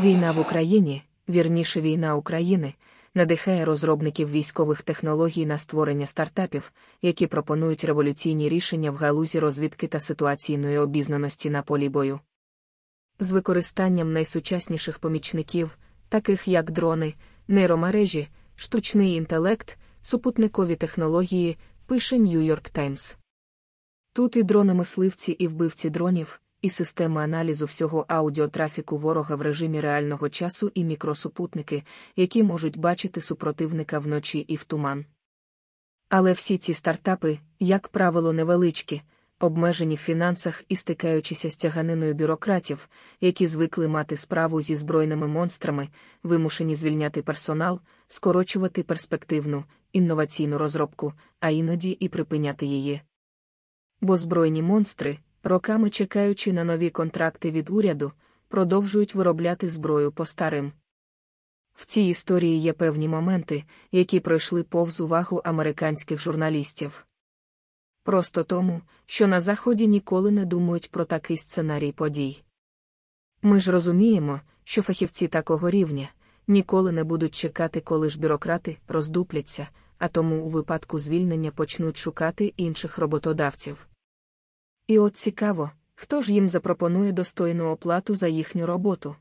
Війна в Україні, вірніше війна України, надихає розробників військових технологій на створення стартапів, які пропонують революційні рішення в галузі розвідки та ситуаційної обізнаності на полі бою. З використанням найсучасніших помічників, таких як дрони, нейромережі, штучний інтелект, супутникові технології, пише New York Times. Тут і дрони-мисливці, і вбивці дронів, і системи аналізу всього аудіотрафіку ворога в режимі реального часу, і мікросупутники, які можуть бачити супротивника вночі і в туман. Але всі ці стартапи, як правило, невеличкі, обмежені в фінансах і стикаючися з тяганиною бюрократів, які звикли мати справу зі збройними монстрами, вимушені звільняти персонал, скорочувати перспективну, інноваційну розробку, а іноді і припиняти її. Бо збройні монстри, роками чекаючи на нові контракти від уряду, продовжують виробляти зброю по старим. В цій історії є певні моменти, які пройшли повз увагу американських журналістів. Просто тому, що на Заході ніколи не думають про такий сценарій подій. Ми ж розуміємо, що фахівці такого рівня ніколи не будуть чекати, коли ж бюрократи роздупляться, а тому у випадку звільнення почнуть шукати інших роботодавців. І от цікаво, хто ж їм запропонує достойну оплату за їхню роботу.